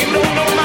You know, no know